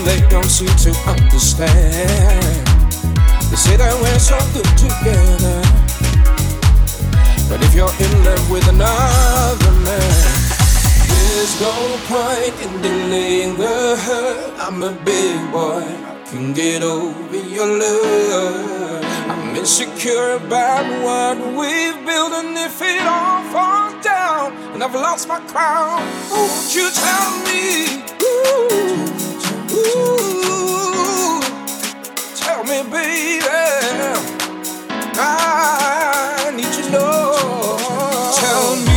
and they don't seem to understand. They say that we're so good together, but if you're in love with another man, there's no point in delaying the hurt. I'm a big boy, I can get over your love. I'm insecure about what we've built, and if it all falls down and I've lost my crown, won't you tell me? Ooh. me, baby. I need to know. Tell me.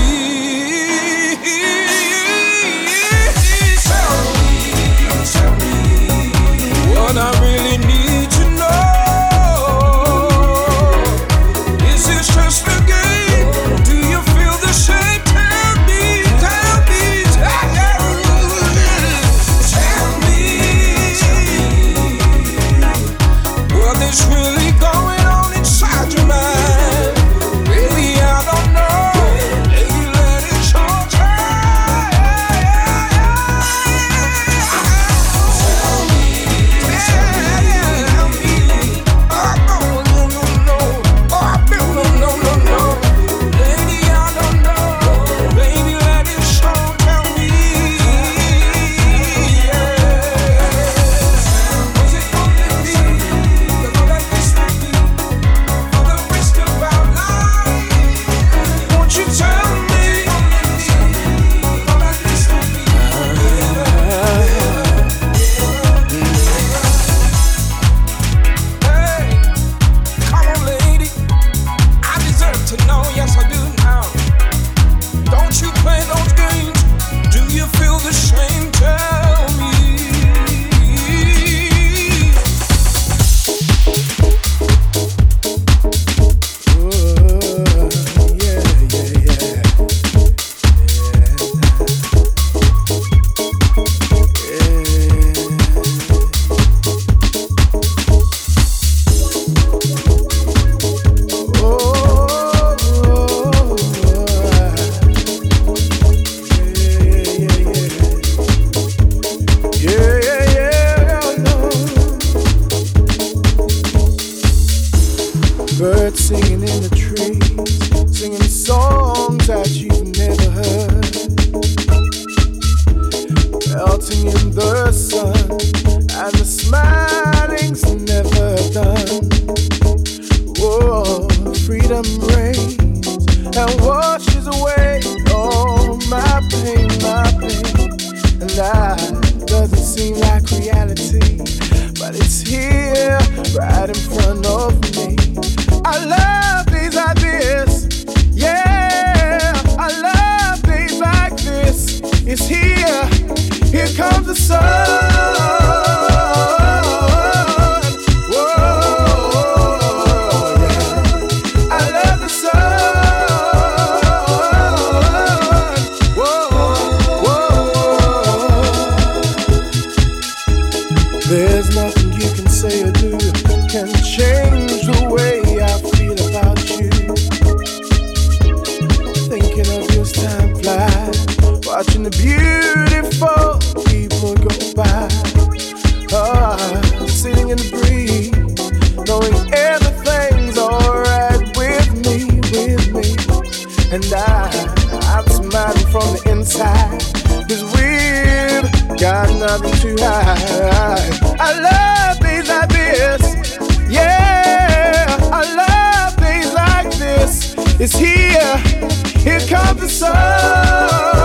Watching the beautiful people go by. Ah, sitting in the breeze, knowing everything's alright with me, with me. And I, I'm smiling from the inside, cause we've got nothing to hide. I love days like this, yeah, I love days like this. It's here, here comes the sun.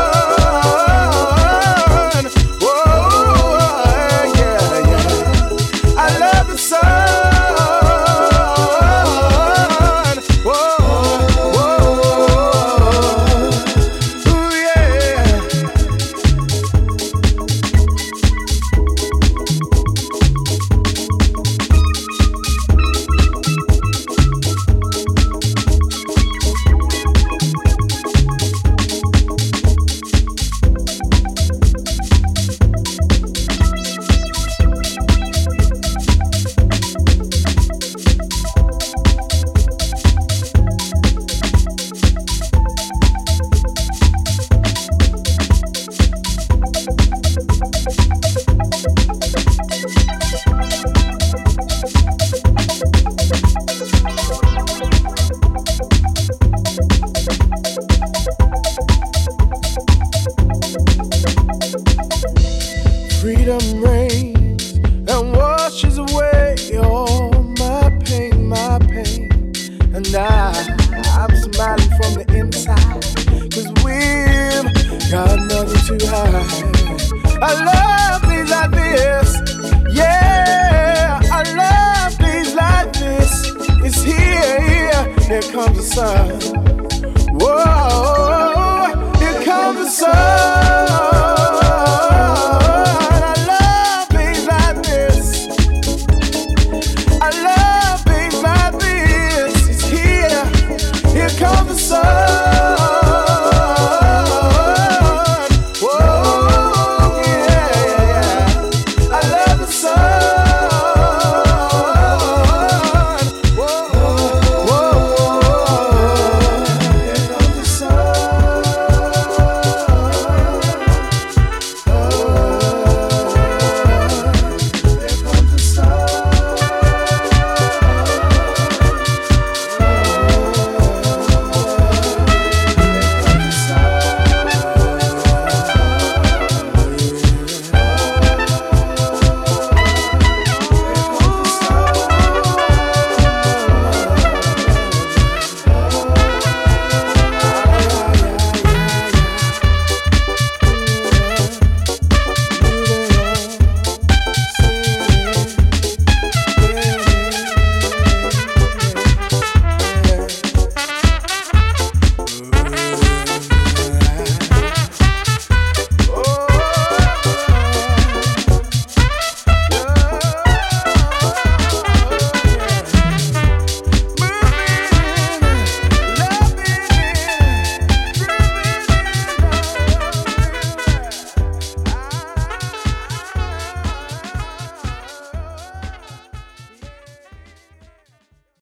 The sun.